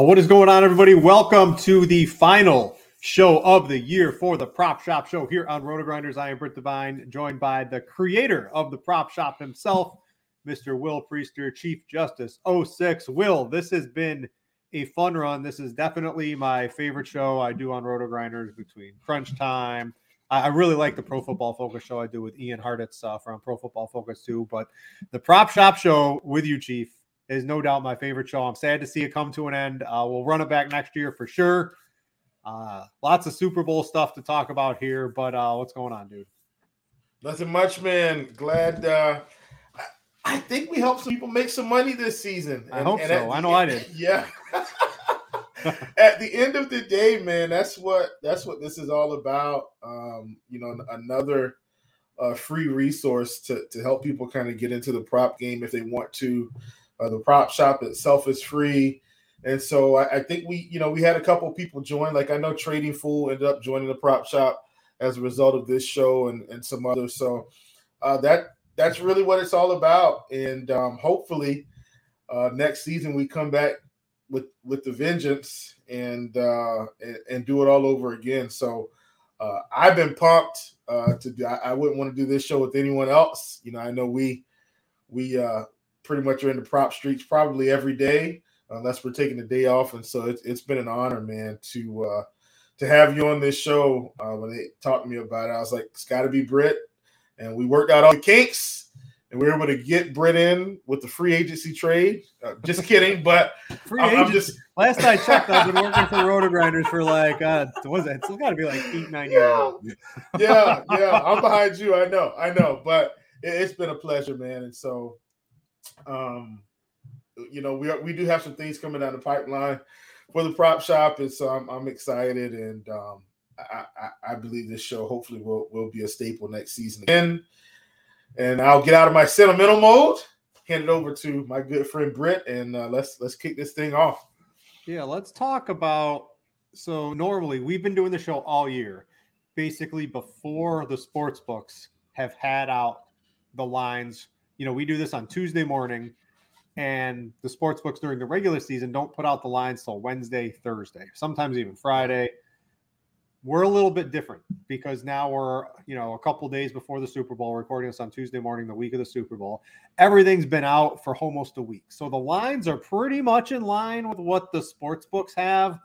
Uh, what is going on, everybody? Welcome to the final show of the year for the Prop Shop Show here on Roto Grinders. I am Britt Devine, joined by the creator of the Prop Shop himself, Mr. Will Priester, Chief Justice 06. Will, this has been a fun run. This is definitely my favorite show I do on Roto Grinders between Crunch Time. I, really like the Pro Football Focus show I do with Ian Hartitz uh, from Pro Football Focus too. But the Prop Shop Show with you, Chief, is no doubt my favorite show. I'm sad to see it come to an end. Uh, we'll run it back next year for sure. Uh, lots of Super Bowl stuff to talk about here, but uh, what's going on, dude? Nothing much, man. Glad. Uh, I think we helped some people make some money this season. I hope so. I know I did. Yeah. at the end of the day, man, that's what that's what this is all about. Um, you know, another uh, free resource to to help people kind of get into the prop game if they want to. Uh, the prop shop itself is free. And so I, I, think we, you know, we had a couple people join. Like I know Trading Fool ended up joining the prop shop as a result of this show and, and some others. So uh, that that's really what it's all about. And um, hopefully uh, next season we come back with with the vengeance and uh, and, and do it all over again. So uh, I've been pumped uh, to do. I, I wouldn't want to do this show with anyone else. You know, I know we we uh, pretty much are in the prop streets probably every day, unless we're taking a day off. And so it's, it's been an honor, man, to uh, to have you on this show. Uh, when they talked to me about it, I was like, it's got to be Britt. And we worked out all the kinks, and we were able to get Britt in with the free agency trade. Uh, just kidding, but free I'm, I'm just last I checked, I've been working for Roto Grinders for like uh, what was it? It's got to be like eight, nine yeah. years. yeah, yeah, I'm behind you. I know, I know, but it, it's been a pleasure, man. And so um, you know, we are, we do have some things coming down the pipeline for the prop shop, and so I'm, I'm excited, and um, I, I, I, believe this show hopefully will will be a staple next season again. And I'll get out of my sentimental mode, hand it over to my good friend Britt, and uh, let's let's kick this thing off. Yeah, let's talk about. So normally we've been doing the show all year, basically before the sports books have had out the lines. You know, we do this on Tuesday morning, and the sports books during the regular season don't put out the lines till Wednesday, Thursday, sometimes even Friday. We're a little bit different because now we're, you know, a couple days before the Super Bowl, recording this on Tuesday morning, the week of the Super Bowl. Everything's been out for almost a week. So the lines are pretty much in line with what the sports books have.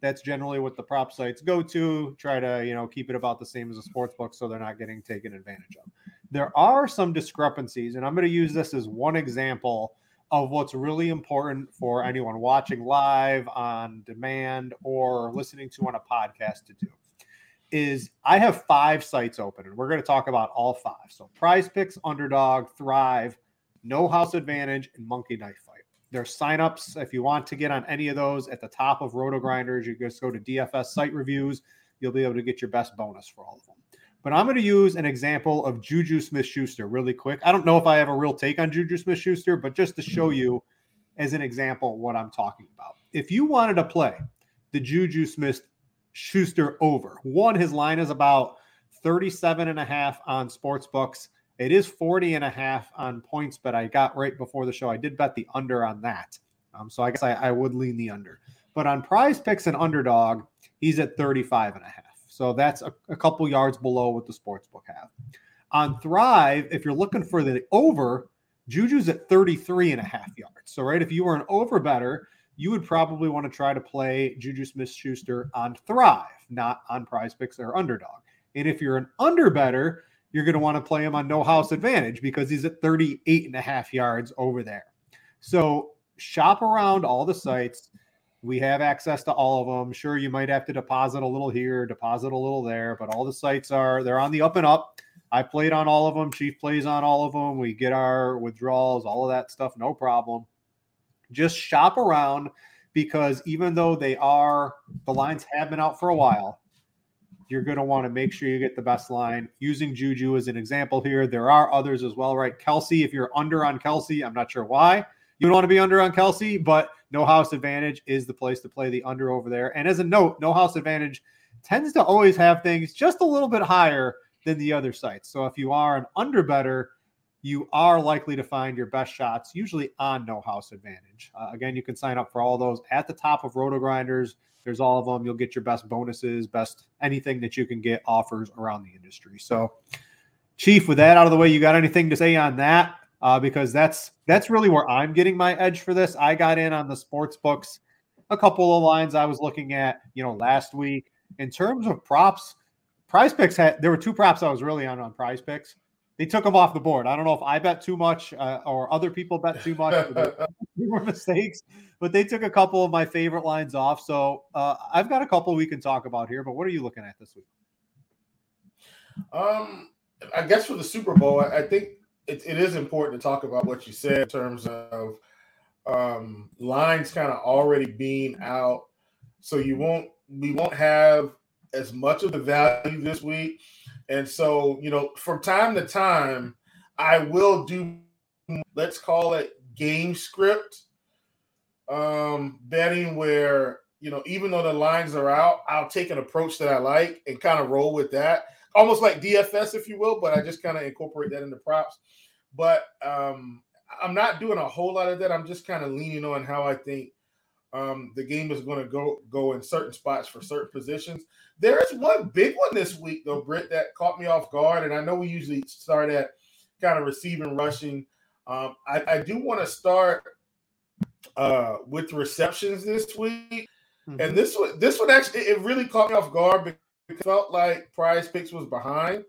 That's generally what the prop sites go to. Try to, you know, keep it about the same as a sports book so they're not getting taken advantage of. There are some discrepancies, and I'm going to use this as one example of what's really important for mm-hmm. anyone watching live on demand or listening to on a podcast to do is I have five sites open and we're going to talk about all five. So prize picks, underdog, thrive, no house advantage, and monkey knife fight. There's signups if you want to get on any of those at the top of Roto Grinders. You just go to DFS site reviews. You'll be able to get your best bonus for all of them. But I'm going to use an example of Juju Smith Schuster really quick. I don't know if I have a real take on Juju Smith Schuster, but just to show you as an example what I'm talking about. If you wanted to play the Juju Smith Schuster over. One, his line is about 37 and a half on sports books. It is 40 and a half on points, but I got right before the show. I did bet the under on that. Um, so I guess I, I would lean the under. But on prize picks and underdog, he's at 35 and a half. So that's a, a couple yards below what the sports book have. On Thrive, if you're looking for the over, Juju's at 33 and a half yards. So, right, if you were an over better, you would probably want to try to play Juju Smith Schuster on Thrive, not on prize picks or underdog. And if you're an under better, you're going to want to play him on no house advantage because he's at 38 and a half yards over there. So shop around all the sites. We have access to all of them. Sure, you might have to deposit a little here, deposit a little there, but all the sites are they're on the up and up. I played on all of them. Chief plays on all of them. We get our withdrawals, all of that stuff, no problem just shop around because even though they are the lines have been out for a while, you're going to want to make sure you get the best line. Using Juju as an example here, there are others as well, right? Kelce, if you're under on Kelce, I'm not sure why you want to be under on Kelce, but no house advantage is the place to play the under over there. And as a note, no house advantage tends to always have things just a little bit higher than the other sites. So if you are an under better, you are likely to find your best shots usually on no house advantage. Uh, again, you can sign up for all those at the top of Roto Grinders. There's all of them. You'll get your best bonuses, best anything that you can get offers around the industry. So, Chief, with that out of the way, you got anything to say on that? Uh, because that's that's really where I'm getting my edge for this. I got in on the sports books, a couple of lines I was looking at, you know, last week in terms of props. Prize picks had there were two props I was really on on prize picks they took them off the board. I don't know if I bet too much uh, or other people bet too much. they were mistakes, but they took a couple of my favorite lines off. So uh, I've got a couple we can talk about here. But what are you looking at this week? Um, I guess for the Super Bowl, I, I think it, it is important to talk about what you said in terms of um, lines kind of already being out, so you won't we won't have as much of the value this week and so, you know, from time to time, I will do, let's call it game script um, betting where, you know, even though the lines are out, I'll take an approach that I like and kind of roll with that. Almost like DFS, if you will, but I just kind of incorporate that into props. But um, I'm not doing a whole lot of that. I'm just kind of leaning on how I think um, the game is going to go go in certain spots for certain positions. There is one big one this week, though, Britt, that caught me off guard. And I know we usually start at kind of receiving, rushing. Um, I, I, do want to start uh, with receptions this week. Mm-hmm. And this one, this one actually, it really caught me off guard because felt like Prize Picks was behind.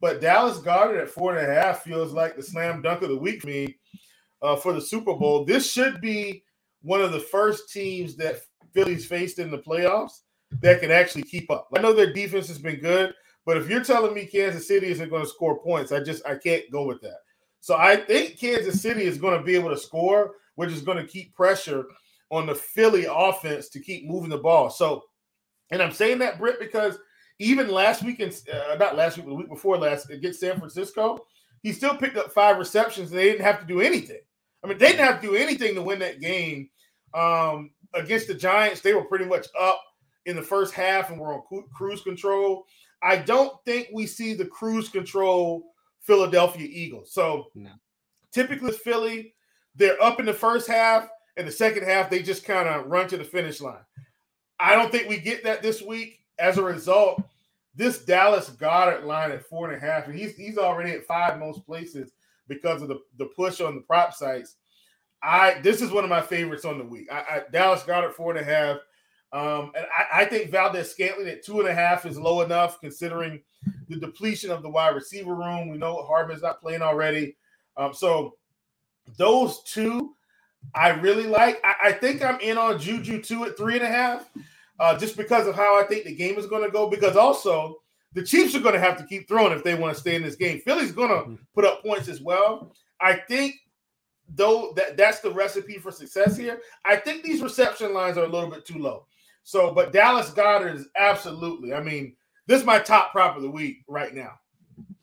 But Dallas Goedert at four and a half feels like the slam dunk of the week for me uh, for the Super Bowl. This should be one of the first teams that Phillies faced in the playoffs that can actually keep up. I know their defense has been good, but if you're telling me Kansas City isn't going to score points, I just I can't go with that. So I think Kansas City is going to be able to score, which is going to keep pressure on the Philly offense to keep moving the ball. So, and I'm saying that Britt because even last week, and uh, not last week, but the week before last against San Francisco, he still picked up five receptions. And they didn't have to do anything. I mean, they didn't have to do anything to win that game. Um, against the Giants, they were pretty much up in the first half and were on cruise control. I don't think we see the cruise control Philadelphia Eagles. So no. typically Philly, they're up in the first half, and the second half they just kind of run to the finish line. I don't think we get that this week. As a result, this Dallas Goedert line at four and a half, and he's he's already at five most places because of the, the push on the prop sites. I this is one of my favorites on the week. I, I Dallas Goedert four and a half. Um, and I, I, think Valdes-Scantling at two and a half is low enough considering the depletion of the wide receiver room. We know Hardman's not playing already. Um, so those two I really like. I, I, think I'm in on Juju two at three and a half, uh, just because of how I think the game is going to go. Because also the Chiefs are going to have to keep throwing if they want to stay in this game. Philly's going to mm-hmm. put up points as well. I think though that that's the recipe for success here. I think these reception lines are a little bit too low. So, but Dallas Goedert is absolutely. I mean, this is my top prop of the week right now.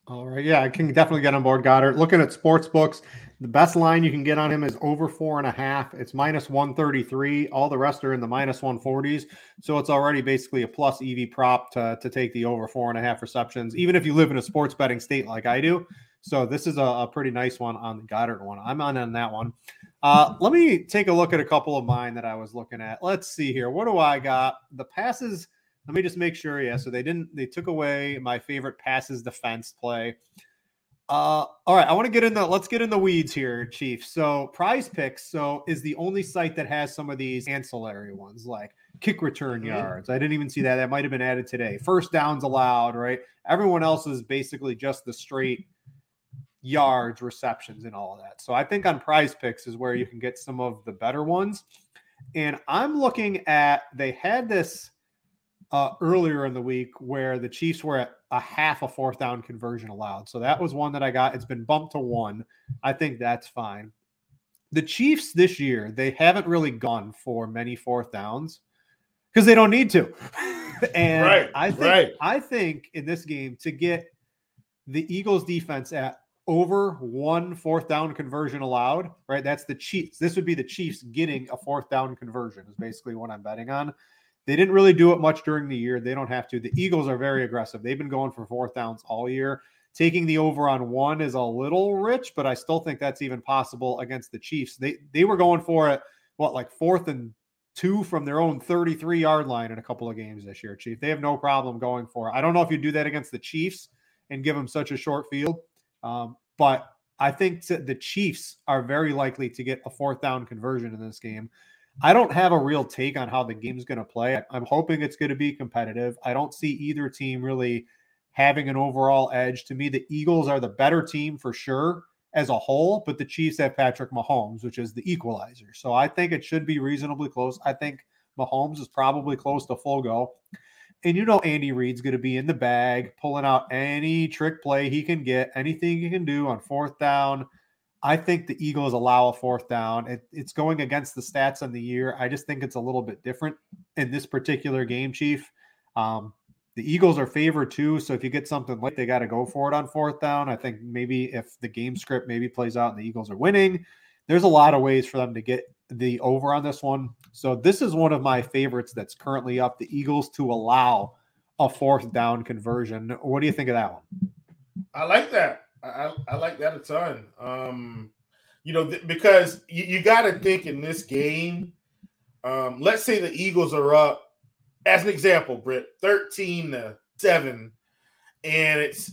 All right, yeah, I can definitely get on board Goedert. Looking at sports books, the best line you can get on him is over four and a half. It's minus 133. All the rest are in the minus 140s. So it's already basically a plus EV prop to, to take the over four and a half receptions, even if you live in a sports betting state like I do. So this is a, a pretty nice one on the Goedert one. I'm on on that one. Uh, let me take a look at a couple of mine that I was looking at. Let's see here. What do I got? The passes. Let me just make sure. Yeah. So they didn't. They took away my favorite passes defense play. Uh, all right. I want to get in the. Let's get in the weeds here, Chief. So Prize Picks. So is the only site that has some of these ancillary ones like kick return mm-hmm. yards. I didn't even see that. That might have been added today. First downs allowed. Right. Everyone else is basically just the straight yards, receptions, and all of that. So I think on prize picks is where you can get some of the better ones. And I'm looking at, they had this uh, earlier in the week where the Chiefs were at a half a fourth down conversion allowed. So that was one that I got. It's been bumped to one. I think that's fine. The Chiefs this year, they haven't really gone for many fourth downs because they don't need to. and right, I think right. I think in this game to get the Eagles defense at over one fourth down conversion allowed, right? That's the Chiefs. This would be the Chiefs getting a fourth down conversion, is basically what I'm betting on. They didn't really do it much during the year. They don't have to. The Eagles are very aggressive. They've been going for fourth downs all year. Taking the over on one is a little rich, but I still think that's even possible against the Chiefs. They they were going for it, what, like fourth and two from their own 33 yard line in a couple of games this year, Chief. They have no problem going for it. I don't know if you do that against the Chiefs and give them such a short field. Um, but I think the Chiefs are very likely to get a fourth down conversion in this game. I don't have a real take on how the game's going to play. I'm hoping it's going to be competitive. I don't see either team really having an overall edge. To me, the Eagles are the better team for sure as a whole, but the Chiefs have Patrick Mahomes, which is the equalizer. So I think it should be reasonably close. I think Mahomes is probably close to full go. And you know Andy Reid's going to be in the bag, pulling out any trick play he can get, anything he can do on fourth down. I think the Eagles allow a fourth down. It, it's going against the stats on the year. I just think it's a little bit different in this particular game, Chief. Um, the Eagles are favored too, so if you get something like they got to go for it on fourth down. I think maybe if the game script maybe plays out and the Eagles are winning, there's a lot of ways for them to get the over on this one. So this is one of my favorites that's currently up. The Eagles to allow a fourth down conversion. What do you think of that one? I like that. I, I like that a ton. Um, you know, th- because you, you got to think in this game. Um, let's say the Eagles are up, as an example, Britt, thirteen to seven, and it's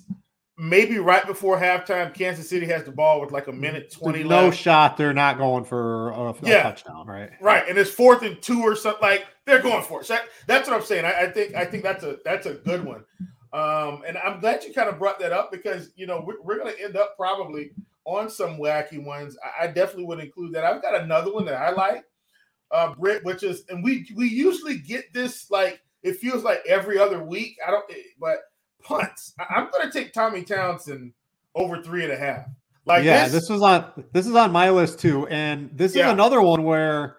maybe right before halftime, Kansas City has the ball with like a minute 20 no left. shot. They're not going for a, a yeah. touchdown, right? Right. And it's fourth and two or something like they're going for it. So that, that's what I'm saying. I, I, think I think that's a that's a good one. Um, and I'm glad you kind of brought that up because you know we're, we're going to end up probably on some wacky ones. I, I, definitely would include that. I've got another one that I like, uh, Britt, which is, and we we usually get this like it feels like every other week. I don't, but punts. I- am going to take Tommy Townsend over three and a half. Like yeah, this, this was on this is on my list too, and this yeah. is another one where,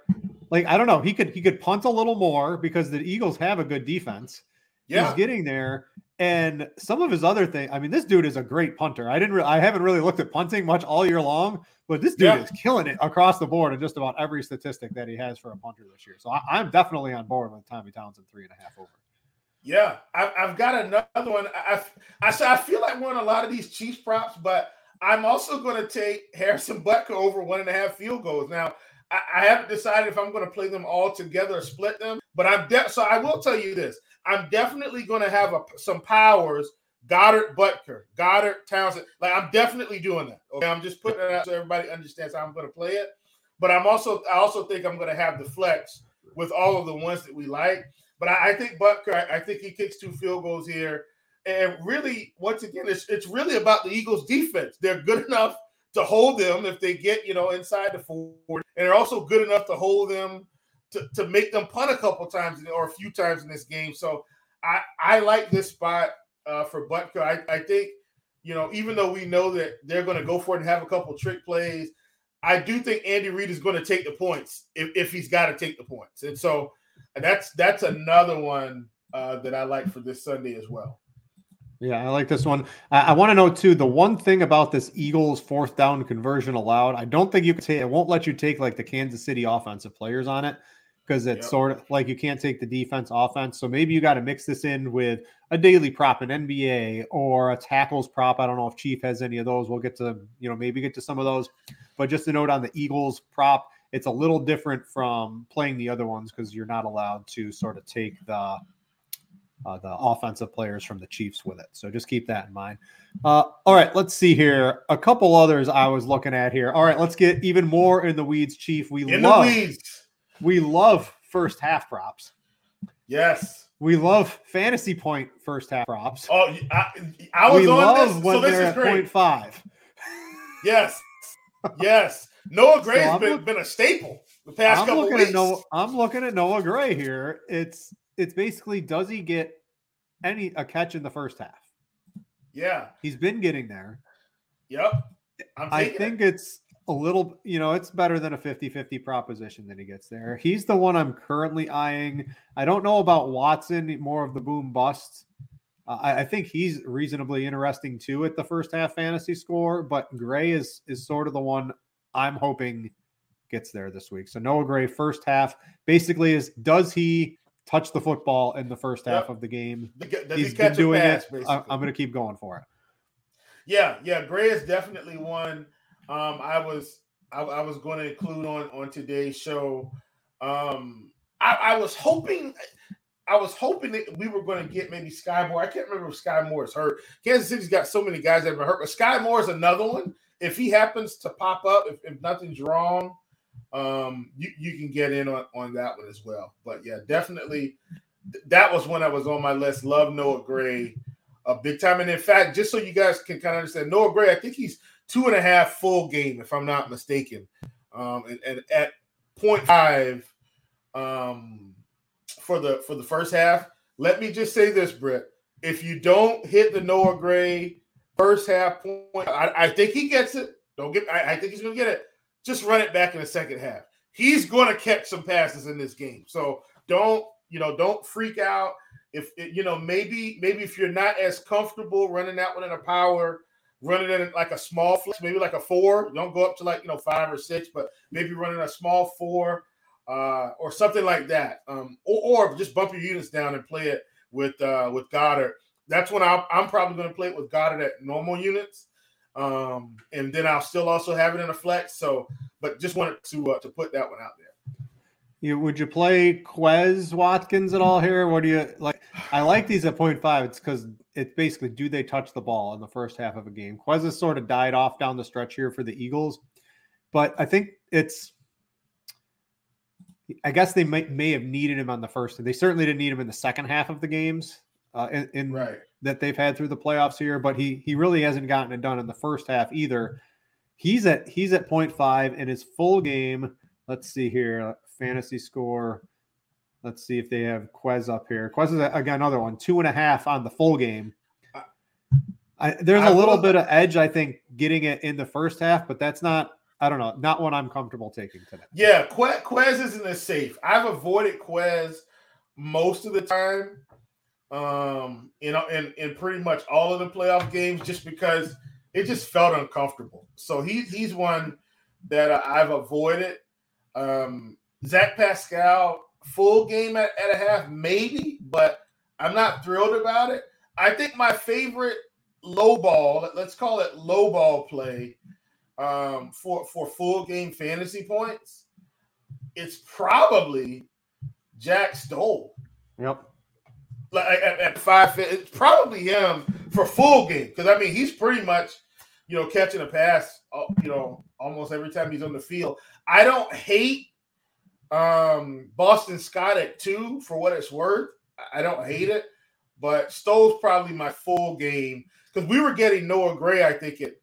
like, I don't know, he could he could punt a little more because the Eagles have a good defense. Yeah. He's getting there, And some of his other thing, I mean, this dude is a great punter. I didn't, re- I haven't really looked at punting much all year long, but this dude Yeah. is killing it across the board in just about every statistic that he has for a punter this year. So I, I'm definitely on board with Tommy Townsend three and a half over. Yeah, I, I've got another one. I, I, I feel like we're on a lot of these Chiefs props, but I'm also going to take Harrison Butker over one and a half field goals. Now, I, haven't decided if I'm going to play them all together or split them, but I'm de- so I will tell you this: I'm definitely going to have a, some powers. Goedert, Butker, Goedert, Townsend. Like I'm definitely doing that. Okay, I'm just putting it out so everybody understands how I'm going to play it. But I'm also, I also think I'm going to have the flex with all of the ones that we like. But I, I think Butker, I, I think he kicks two field goals here. And really, once again, it's it's really about the Eagles' defense. They're good enough to hold them if they get you know inside the four, and they're also good enough to hold them to, to make them punt a couple times or a few times in this game. So I I like this spot uh, for Butker. I, I think you know even though we know that they're going to go for it and have a couple trick plays, I do think Andy Reid is going to take the points if, if he's got to take the points, and so that's that's another one uh, that I like for this Sunday as well. Yeah, I like this one. I, I want to know too. The one thing about this Eagles fourth down conversion allowed, I don't think you can take. It won't let you take like the Kansas City offensive players on it because it's Yep. sort of like you can't take the defense offense. So maybe you got to mix this in with a daily prop in NBA or a tackles prop. I don't know if Chief has any of those. We'll get to you know maybe get to some of those. But just a note on the Eagles prop, it's a little different from playing the other ones because you're not allowed to sort of take the uh, the offensive players from the Chiefs with it. So just keep that in mind. Uh, all right, let's see here. A couple others I was looking at here. All right, let's get even more in the weeds, Chief. We In love the weeds, we love first half props. yes. We love fantasy point first half props. Oh, I, I was we on love this, when so this they're is at great. point five. Yes, yes. Noah Gray's I'm been, look- been a staple the past I'm couple looking weeks. at Noah. I'm looking at Noah Gray here. It's it's basically does he get any a catch in the first half? Yeah. He's been getting there. Yep. I think it. it's a little, you know, it's better than a 50 50 proposition that he gets there. He's the one I'm currently eyeing. I don't know about Watson, more of the boom bust. Uh, I, I think he's reasonably interesting too at the first half fantasy score, but Gray is is sort of the one I'm hoping gets there this week. So Noah Gray, first half, basically is does he touch the football in the first half Yep. of the game? Does he He's been doing pass, it. basically? I'm going to keep going for it. Yeah, yeah. Gray is definitely one. Um, I was I, I was going to include on on today's show. Um, I, I was hoping. I was hoping that we were going to get maybe Skyy Moore. I can't remember if Skyy Moore is hurt. Kansas City's got so many guys that have been hurt, but Skyy Moore is another one. If he happens to pop up, if, if nothing's wrong, um, you, you can get in on, on that one as well. But yeah, definitely th- that was one that was on my list. Love Noah Gray a big time. And in fact, just so you guys can kind of understand, Noah Gray, I think he's two and a half full game, if I'm not mistaken. Um, and, and at five um, for the for the first half. Let me just say this, Brett. If you don't hit the Noah Gray first half point, I, I think he gets it. Don't get. I, I think he's to get it. Just run it back in the second half. He's going to catch some passes in this game. So don't you know? Don't freak out. If you know, maybe maybe if you're not as comfortable running that one in a power, running it like a small flex, maybe like a four. Don't go up to like you know five or six, but maybe running a small four uh, or something like that. Um, or, or just bump your units down and play it with uh, with Goedert. That's when I'm, I'm probably going to play it with Goedert at normal units, um, and then I'll still also have it in a flex. So, but just wanted to uh, to put that one out there. You would you play Quez Watkins at all here? What do you like? I like these at 0.5. It's because it's basically do they touch the ball in the first half of a game? Quez has sort of died off down the stretch here for the Eagles, but I think it's. I guess they may, may have needed him on the first. They certainly didn't need him in the second half of the games uh, in, in Right. that they've had through the playoffs here, but he he really hasn't gotten it done in the first half either. He's at he's at 0.5 in his full game. Let's see here, fantasy score. Let's see if they have Quez up here. Quez is again another one, two and a half on the full game. I, there's I a little bit of edge, I think, getting it in the first half, but that's not. I don't know, not what I'm comfortable taking today. Yeah, Que- Quez isn't as safe. I've avoided Quez most of the time. Um, you know, in, in pretty much all of the playoff games just because it just felt uncomfortable. So he, he's one that I've avoided. Um, Zach Pascal, full game at, at a half, maybe, but I'm not thrilled about it. I think my favorite low ball, let's call it low ball play um, for, for full game fantasy points, it's probably Jack Stoll. Yep. Like at, at five, it's probably him for full game because I mean he's pretty much, you know, catching a pass, uh, you know, almost every time he's on the field. I don't hate um, Boston Scott at two for what it's worth. I don't hate it, but Stoll's probably my full game because we were getting Noah Gray. I think it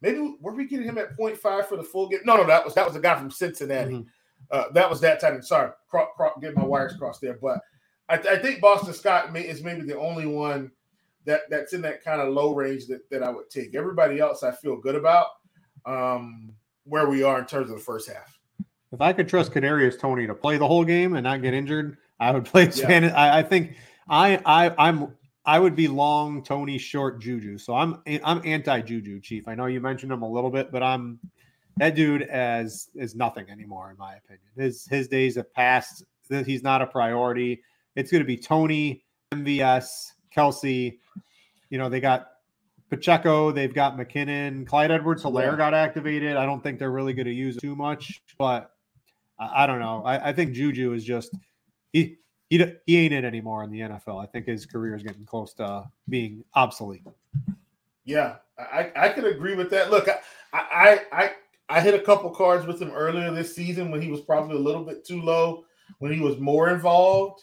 maybe were we getting him at 0.5 for the full game? No, no, that was that was the guy from Cincinnati. Mm-hmm. Uh, that was that time. Sorry, get my wires crossed there, but I, I think Boston Scott may, is maybe the only one that that's in that kind of low range that, that I would take. Everybody else, I feel good about um, where we are in terms of the first half. If I could trust Kadarius Toney to play the whole game and not get injured, I would play. Yeah. I, I, think I I I'm I would be long Toney, short Juju. So I'm I'm anti Juju, Chief. I know you mentioned him a little bit, but I'm that dude as is nothing anymore in my opinion. His his days have passed. He's not a priority. It's going to be Toney, MVS, Kelce. You know they got Pacheco, they've got McKinnon, Clyde Edwards Helaire yeah. got activated. I don't think they're really going to use it too much, but I, I don't know. I, I, think Juju is just he he he ain't it anymore in the NFL. I think his career is getting close to being obsolete. Yeah, I, I could agree with that. Look, I, I I I hit a couple cards with him earlier this season when he was probably a little bit too low when he was more involved.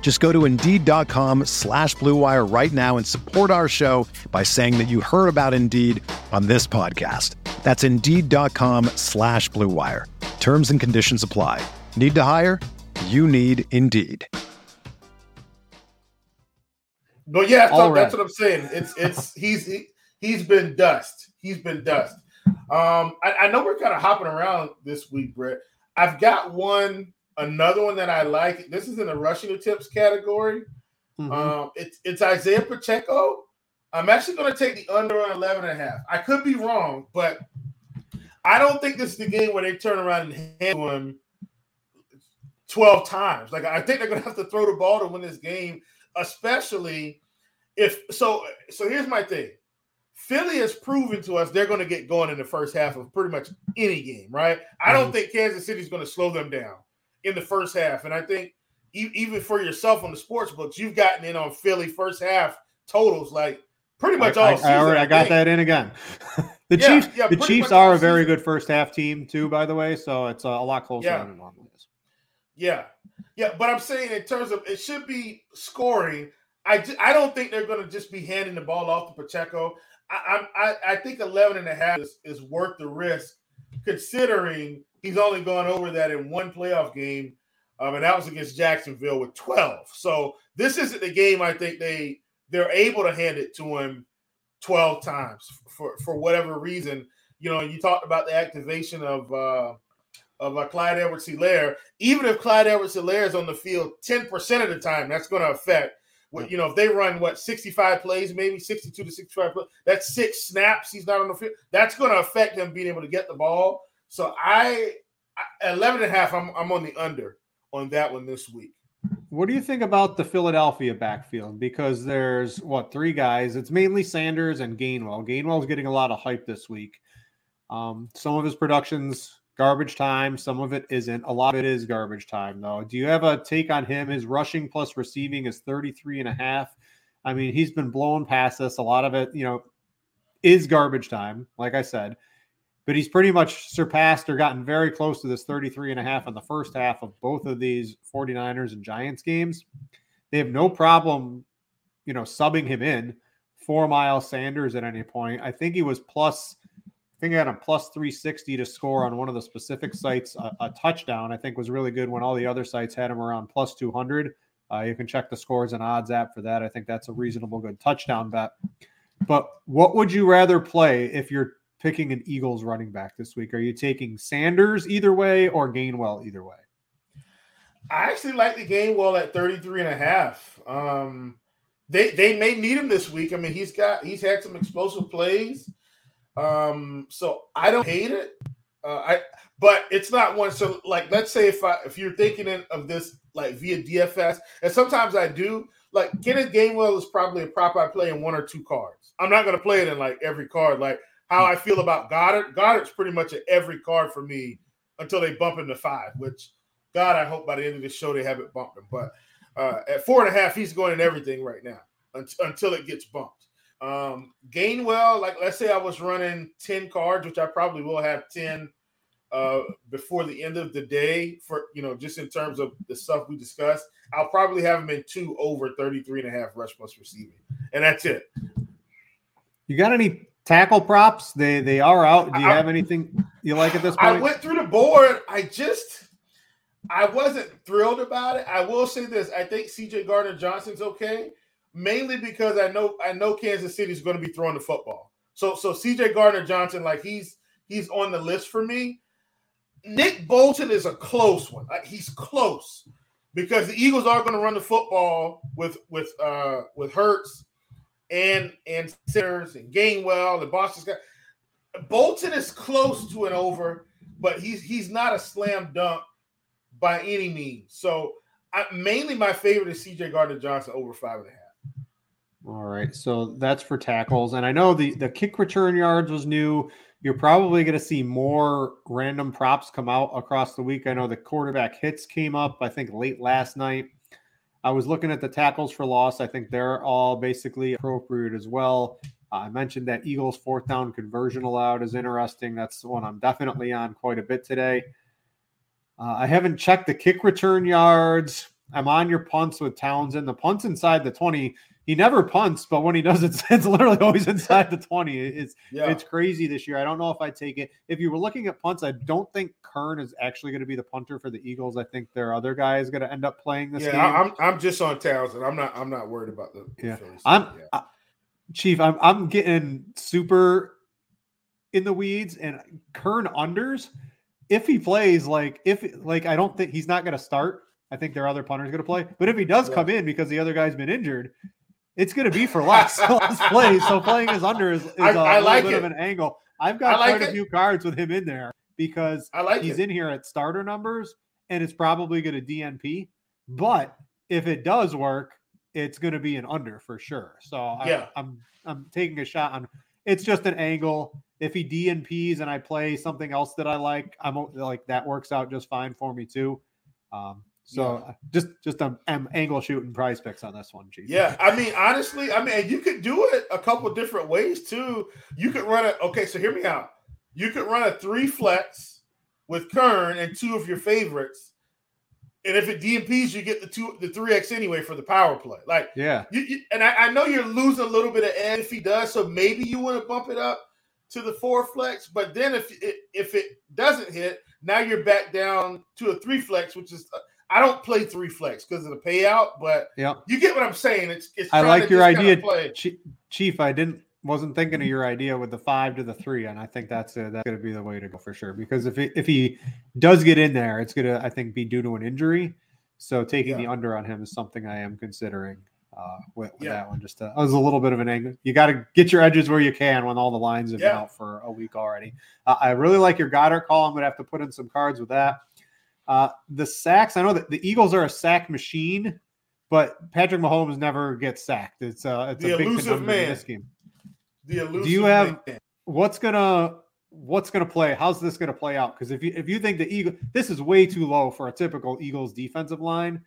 Just go to Indeed.com slash BlueWire right now and support our show by saying that you heard about Indeed on this podcast. That's Indeed.com slash BlueWire. Terms and conditions apply. Need to hire? You need Indeed. But yeah, so right. that's what I'm saying. It's it's he's he, he's been dust. He's been dust. Um, I, I know we're kind of hopping around this week, Brett. I've got one, another one that I like. This is in the rushing tips category. Mm-hmm. Um, it's it's Isaiah Pacheco. I'm actually going to take the under on 11 and a half. I could be wrong, but I don't think this is the game where they turn around and hand him 12 times. Like I think they're going to have to throw the ball to win this game especially if so. So here's my thing: Philly has proven to us they're going to get going in the first half of pretty much any game, right? I don't mm-hmm. think Kansas City's going to slow them down in the first half, and I think even for yourself on the sports books, you've gotten in on Philly first half totals like pretty much I, all. season, I, already, I got that in again. the yeah, Chiefs, yeah, the Chiefs are a very good first half team too, by the way. So it's a, lot closer yeah. than it normally is. Yeah, yeah, but I'm saying in terms of it should be scoring. I, I don't think they're going to just be handing the ball off to Pacheco. I, I I think 11 and a half is, is worth the risk, considering he's only gone over that in one playoff game, um, and that was against Jacksonville with 12. So this isn't the game I think they they're able to hand it to him 12 times for for whatever reason. You know, you talked about the activation of uh, of uh, Clyde Edwards Helaire. even if Clyde Edwards Helaire is on the field 10% of the time, that's going to affect what you know, if they run what 65 plays, maybe 62 to 65 plays, that's six snaps, he's not on the field. That's going to affect him being able to get the ball. So I, I 11 and a half, I'm, I'm on the under on that one this week. What do you think about the Philadelphia backfield? Because there's what three guys. It's mainly Sanders and Gainwell. Gainwell's getting a lot of hype this week. Um, some of his productions garbage time. Some of it isn't. A lot of it is garbage time, though. Do you have a take on him? His rushing plus receiving is 33 and a half. I mean, he's been blowing past us. A lot of it, you know, is garbage time, like I said but he's pretty much surpassed or gotten very close to this 33 and a half in the first half of both of these 49ers and Giants games. They have no problem, you know, subbing him in for Miles Sanders at any point. I think he was plus, I think he had a plus 360 to score on one of the specific sites. A, a touchdown, I think, was really good when all the other sites had him around plus 200. Uh, you can check the scores and odds app for that. I think that's a reasonable good touchdown bet. But what would you rather play if you're picking an Eagles running back this week? Are you taking Sanders either way or Gainwell either way? I actually like the Gainwell at 33 and a half. Um, they they may need him this week. I mean, he's got he's had some explosive plays. Um, so I don't hate it. Uh, I but it's not one. So like, let's say if I if you're thinking of this like via DFS, and sometimes I do. Like Kenneth Gainwell is probably a prop I play in one or two cards. I'm not going to play it in like every card. Like how I feel about Goedert. Goedert's pretty much at every card for me until they bump him to five, which God, I hope by the end of the show they haven't bumped him. But uh, at four and a half, he's going in everything right now until it gets bumped. Um, Gainwell, like let's say I was running 10 cards, which I probably will have 10 uh, before the end of the day for, you know, just in terms of the stuff we discussed. I'll probably have him in two over 33 and a half rush plus receiving. And that's it. You got any tackle props they they are out. Do you I, have anything you like at this point? i went through the board. I just i wasn't thrilled about it. I will say this. I think cj gardner johnson's okay mainly because i know i know kansas city's going to be throwing the football. So so cj gardner johnson like he's he's on the list for me. Nick bolton is a close one. Like he's close because the eagles are going to run the football with with uh with hurts and and Sanders and Gainwell and Boston Scott. Bolton is close to an over, but he's he's not a slam dunk by any means. So I, mainly my favorite is CJ Gardner Johnson over five and a half. All right, so that's for tackles, and I know the the kick return yards was new. You're probably going to see more random props come out across the week. I know the quarterback hits came up, I think, late last night. I was looking at the tackles for loss. I think they're all basically appropriate as well. Uh, I mentioned that Eagles fourth down conversion allowed is interesting. That's the one I'm definitely on quite a bit today. Uh, I haven't checked the kick return yards. I'm on your punts with Townsend. The punts inside the 20 he never punts, but when he does, it's, it's literally always inside the 20. It's yeah. it's crazy this year. I don't know if I take it. If you were looking at punts, I don't think Kern is actually going to be the punter for the Eagles. I think their other guy is going to end up playing this yeah, game. I'm I'm just on Townsend. I'm not I'm not worried about the yeah. I'm yeah. I, Chief, I'm I'm getting super in the weeds and Kern unders. If he plays, like if like I don't think he's not going to start. I think their other punter is going to play. But if he does yeah. come in because the other guy's been injured, it's going to be for less, plays. So playing his under is, is I, a I little like bit it. of an angle. I've got like quite it. a few cards with him in there because I like he's it. in here at starter numbers and it's probably going to DNP. But if it does work, it's going to be an under for sure. So I, yeah. I'm I'm taking a shot on. It's just an angle. If he DNPs and I play something else that I like, I'm like that works out just fine for me too. Um, so yeah. just just um, angle shooting PrizePicks on this one, Chief. Yeah, I mean honestly, I mean you could do it a couple different ways too. You could run it. Okay, so hear me out. You could run a three flex with Kern and two of your favorites, and if it DNPs, you get the two the three X anyway for the power play. Like yeah, you, you, and I, I know you're losing a little bit of edge if he does, so maybe you want to bump it up to the four flex. But then if it if it doesn't hit, now you're back down to a three flex, which is I don't play three flex because of the payout, but yeah, you get what I'm saying. It's, it's I like your idea, Chief. I didn't wasn't thinking of your idea with the five to the three, and I think that's a, that's going to be the way to go for sure. Because if he, if he does get in there, it's going to I think be due to an injury. So taking yeah. the under on him is something I am considering uh, with, with yeah. that one. Just to, was a little bit of an angle. You got to get your edges where you can when all the lines have yeah. been out for a week already. Uh, I really like your Goedert call. I'm going to have to put in some cards with that. Uh, the sacks, I know that the Eagles are a sack machine, but Patrick Mahomes never gets sacked. It's uh, it's The a big elusive conundrum in man. this game. The elusive Do you have man. what's gonna what's gonna play? How's this gonna play out? Because if you if you think the Eagle, this is way too low for a typical Eagles defensive line,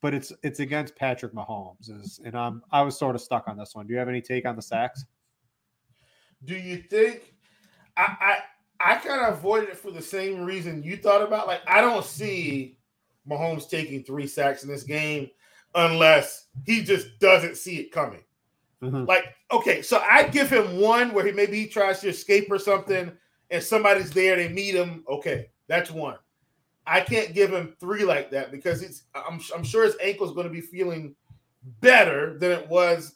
but it's it's against Patrick Mahomes, is, and I'm I was sort of stuck on this one. Do you have any take on the sacks? Do you think I I kind of avoided it for the same reason you thought about? Like I don't see Mahomes taking three sacks in this game unless he just doesn't see it coming. Mhm. Like, okay, so I give him one where he maybe he tries to escape or something, and somebody's there, they meet him. Okay, that's one. I can't give him three like that because it's I'm, I'm sure his ankle's going to be feeling better than it was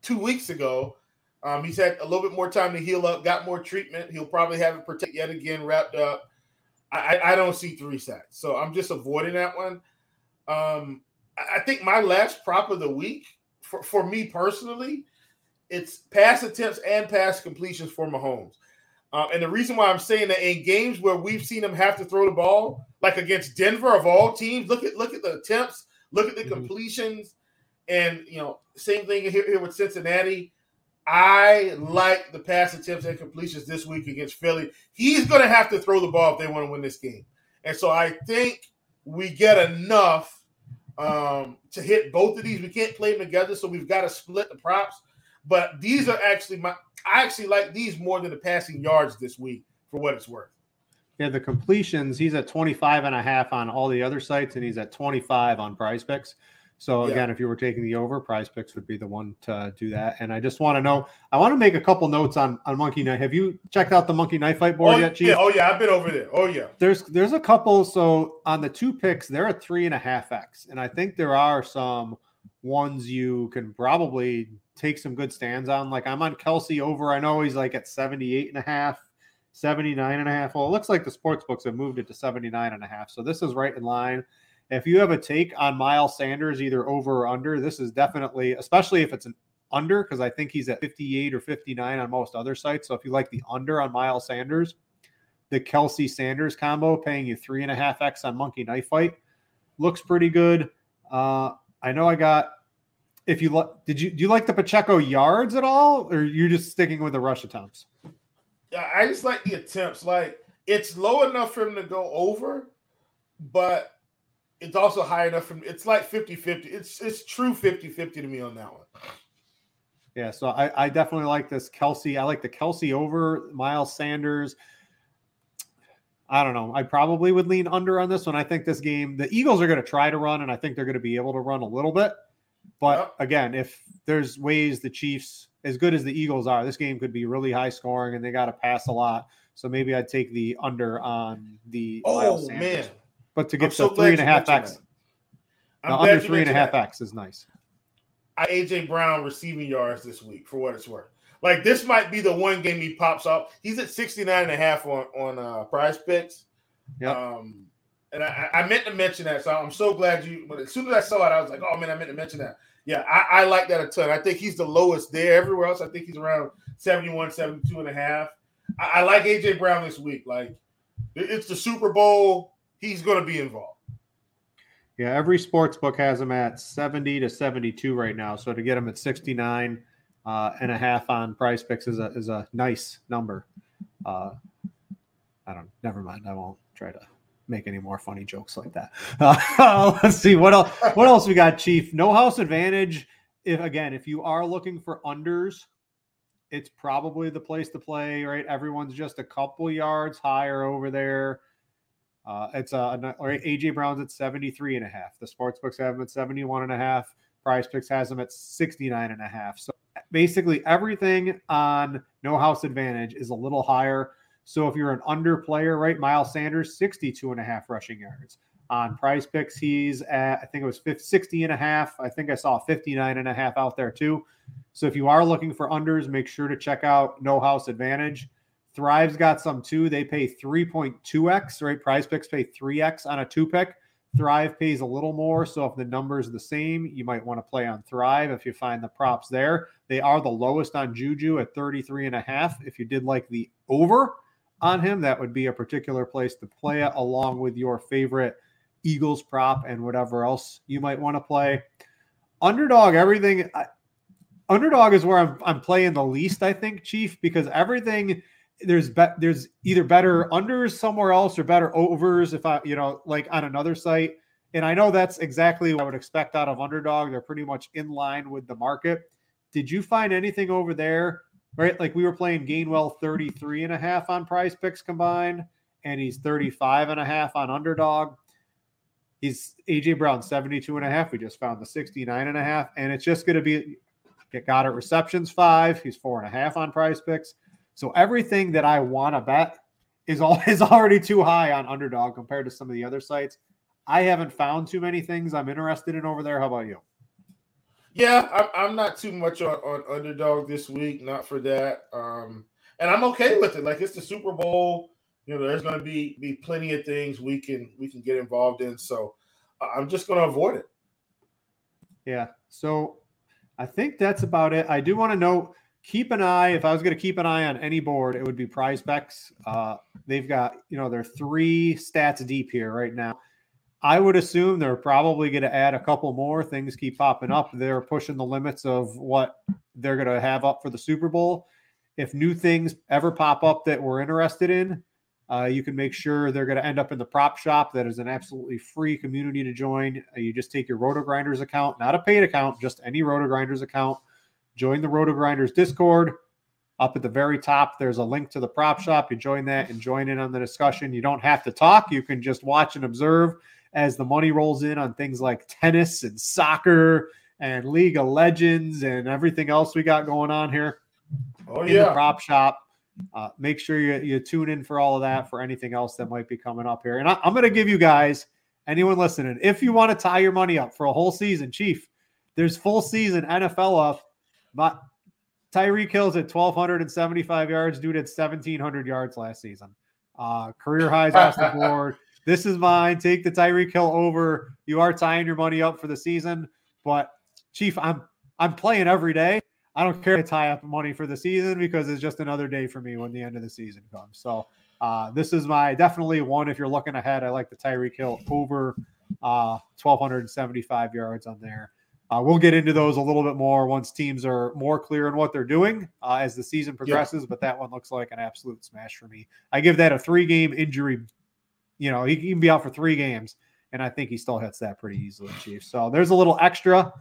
two weeks ago. Um, he's had a little bit more time to heal up, got more treatment. He'll probably have it protect yet again wrapped up. I, I, don't see three sacks, so I'm just avoiding that one. Um, I think my last prop of the week for, for me personally, it's pass attempts and pass completions for Mahomes. Uh, and the reason why I'm saying that in games where we've seen him have to throw the ball, like against Denver of all teams, look at look at the attempts, look at the Mhm. completions, and you know, same thing here, here with Cincinnati. I like the pass attempts and completions this week against Philly. He's going to have to throw the ball if they want to win this game, and so I think we get enough um, to hit both of these. We can't play them together, so we've got to split the props. But these are actually my. I actually like these more than the passing yards this week for what it's worth. Yeah, the completions, he's at 25 and a half on all the other sites, and he's at 25 on prize picks. So Yeah. again, if you were taking the over, prize picks would be the one to do that. And I just want to know, I want to make a couple notes on on Monkey Knife. Have you checked out the Monkey Knife Fight board oh, yet, Chief? yeah, oh yeah, I've been over there. Oh yeah, there's there's a couple. So on the two picks, they're at three and a half X. And I think there are some ones you can probably take some good stands on. Like I'm on Kelce over. I know he's like at 78 and a half, 79 and a half. Well, it looks like the sports books have moved it to 79 and a half. So this is right in line. If you have a take on Miles Sanders, either over or under, this is definitely, especially if it's an under, because I think he's at 58 or 59 on most other sites. So if you like the under on Miles Sanders, the Kelce Sanders combo paying you three and a half X on Monkey Knife Fight looks pretty good. Uh, I know I got. If you like, did you do you like the Pacheco yards at all, or you just sticking with the rush attempts? Yeah, I just like the attempts. Like it's low enough for him to go over, but it's also high enough for it's like 50-50. It's it's true 50-50 to me on that one. Yeah, so I, I definitely like this Kelce. I like the Kelce over Miles Sanders. I don't know. I probably would lean under on this one. I think this game, the Eagles are going to try to run, and I think they're going to be able to run a little bit. But Yep. again, if there's ways the Chiefs, as good as the Eagles are, this game could be really high scoring, and they got to pass a lot. So maybe I'd take the under on the. Oh, Miles Oh Sanders. man. But to I'm get so the glad three and a half X, the under three and a half three and a mentioned half that. X is nice. I AJ Brown receiving yards this week for what it's worth. Like this might be the one game he pops up. He's at 69 and a half on on uh prize picks. Yep. Um and I, I meant to mention that. So I'm so glad you but as soon as I saw it, I was like, oh man, I meant to mention that. Yeah, I, I like that a ton. I think he's the lowest there. Everywhere else, I think he's around 71, 72 and a half. I, I like AJ Brown this week. Like it's the Super Bowl. He's gonna be involved. Yeah, every sports book has him at 70 to 72 right now. So to get him at 69 uh, and a half on prize picks is a is a nice number. Uh, I don't never mind. I won't try to make any more funny jokes like that. Uh, let's see what else what else we got, Chief. No house advantage. If again, if you are looking for unders, it's probably the place to play, right? Everyone's just a couple yards higher over there. Uh, it's all right, AJ Brown's at 73 and a half. The sports books have him at 71 and a half. Prize picks has him at 69 and a half. So basically everything on no house advantage is a little higher. So if you're an under player, right? Miles Sanders, 62 and a half rushing yards. On prize picks, he's at, I think it was 50, 60 and a half. I think I saw 59 and a half out there too. So if you are looking for unders, make sure to check out no house advantage. Thrive's got some too. They pay 3.2x, right? Prize picks pay 3x on a two pick. Thrive pays a little more. So if the number's the same, you might want to play on Thrive if you find the props there. They are the lowest on Juju at 33 and a half. If you did like the over on him, that would be a particular place to play it along with your favorite Eagles prop and whatever else you might want to play. Underdog, everything. I, underdog is where I'm, I'm playing the least, I think, Chief, because everything there's be, there's either better unders somewhere else or better overs if I you know like on another site. And I know that's exactly what I would expect out of underdog. They're pretty much in line with the market. Did you find anything over there? Right, like we were playing Gainwell 33 and a half on prize picks combined, and he's 35 and a half on underdog. He's AJ Brown 72 and a half. We just found the 69 and a half, and it's just going to be get got at receptions five. He's four and a half on prize picks. So everything that I want to bet is all is already too high on underdog compared to some of the other sites. I haven't found too many things I'm interested in over there. How about you? Yeah, I'm, I'm not too much on, on underdog this week, not for that. Um, and I'm okay with it. Like it's the Super Bowl. You know, there's going to be be plenty of things we can we can get involved in. So I'm just going to avoid it. Yeah. So I think that's about it. I do want to note keep an eye. If I was going to keep an eye on any board, it would be Prize Picks. Uh, they've got you know they're three stats deep here right now. I would assume they're probably going to add a couple more. Things keep popping up. They're pushing the limits of what they're going to have up for the Super Bowl. If new things ever pop up that we're interested in, uh, you can make sure they're going to end up in the prop shop. That is an absolutely free community to join. Uh, you just take your Roto Grinders account, not a paid account, just any Roto Grinders account. Join the Roto Grinders Discord. Up at the very top, there's a link to the prop shop. You join that and join in on the discussion. You don't have to talk. You can just watch and observe as the money rolls in on things like tennis and soccer and League of Legends and everything else we got going on here. Oh, in yeah. the prop shop. Uh, make sure you, you tune in for all of that for anything else that might be coming up here. And I, I'm going to give you guys, anyone listening, if you want to tie your money up for a whole season, Chief, there's full season NFL up. But Tyreek Hill's at 1,275 yards. Dude had 1,700 yards last season. Uh, career highs off the board. This is mine. Take the Tyreek Hill over. You are tying your money up for the season, but Chief, I'm I'm playing every day. I don't care to tie up money for the season because it's just another day for me when the end of the season comes. So uh, this is my definitely one. If you're looking ahead, I like the Tyreek Hill over uh, 1,275 yards on there. Uh, we'll get into those a little bit more once teams are more clear on what they're doing uh, as the season progresses. Yeah. But that one looks like an absolute smash for me. I give that a three game injury you know, he can be out for three games, and I think he still hits that pretty easily, Chief. So there's a little extra.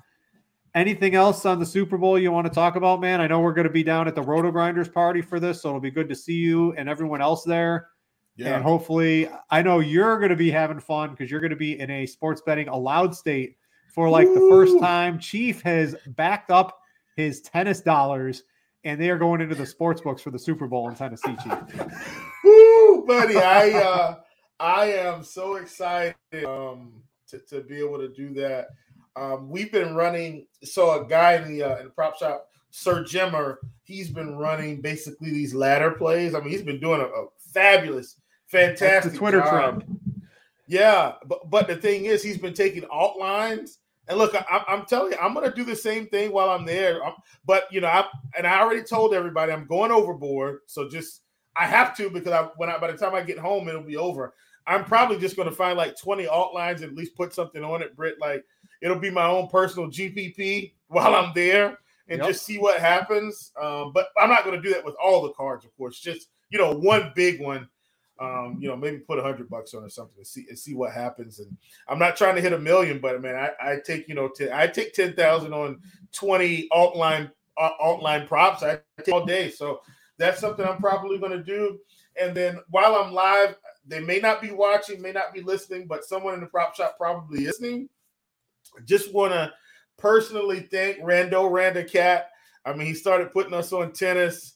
Anything else on the Super Bowl you want to talk about, man? I know we're going to be down at the Roto Grinders party for this, so it'll be good to see you and everyone else there. Yeah. And hopefully, I know you're going to be having fun because you're going to be in a sports betting allowed state for like the first time. Chief has backed up his tennis dollars and they are going into the sports books for the Super Bowl in Tennessee, Chief. Woo, buddy. I uh I am so excited um, to, to be able to do that. Um, we've been running. So a guy in the uh, in the prop shop, Sir Jimmer, he's been running basically these ladder plays. I mean, he's been doing a, a fabulous, fantastic That's the Twitter job. trend. Yeah, but but the thing is, he's been taking alt lines. And look, I, am telling you, I'm going to do the same thing while I'm there. I'm, but you know, I and I already told everybody I'm going overboard. So just I have to because I when I by the time I get home, it'll be over. I'm probably just going to find like 20 alt lines and at least put something on it, Britt. Like it'll be my own personal GPP while I'm there and yep. just see what happens. Um, but I'm not going to do that with all the cards, of course. Just you know, one big one. Um, you know, maybe put a hundred bucks on or something to see and see what happens. And I'm not trying to hit a million, but man, I, I take you know, t- I take ten thousand on 20 alt line uh, alt line props. I take all day, so that's something I'm probably going to do. And then while I'm live, they may not be watching, may not be listening, but someone in the prop shop probably listening. Just want to personally thank Rando Randa Cat. I mean, he started putting us on tennis,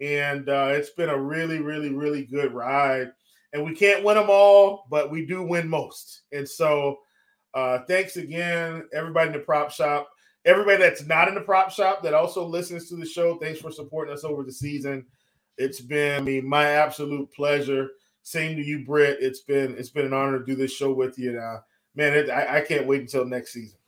and uh, it's been a really, really, really good ride. And we can't win them all, but we do win most. And so, uh, thanks again, everybody in the prop shop. Everybody that's not in the prop shop that also listens to the show, thanks for supporting us over the season. It's been I mean, my absolute pleasure. Same to you, Britt. It's been it's been an honor to do this show with you. Now, man, it, I, I can't wait until next season.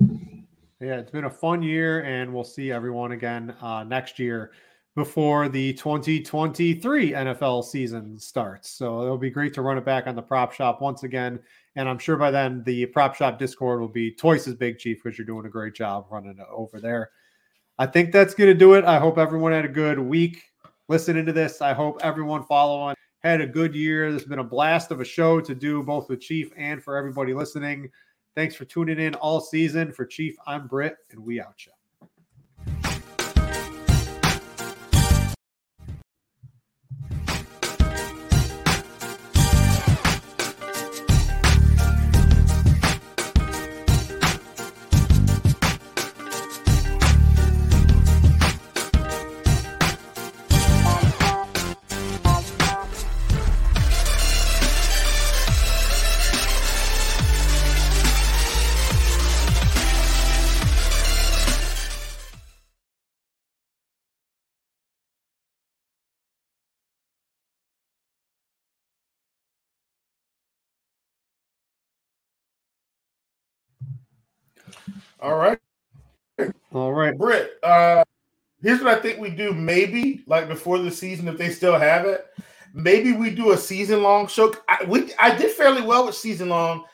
Yeah, it's been a fun year, and we'll see everyone again uh, next year. Before the 2023 NFL season starts. So it'll be great to run it back on the prop shop once again. And I'm sure by then the prop shop Discord will be twice as big, Chief, because you're doing a great job running it over there. I think that's going to do it. I hope everyone had a good week listening to this. I hope everyone following had a good year. This has been a blast of a show to do both with Chief and for everybody listening. Thanks for tuning in all season. For Chief, I'm Britt, and we out you. All right. All right. Britt, uh, here's what I think we do maybe like before the season, if they still have it. Maybe we do a season long show. I, we, I did fairly well with season long.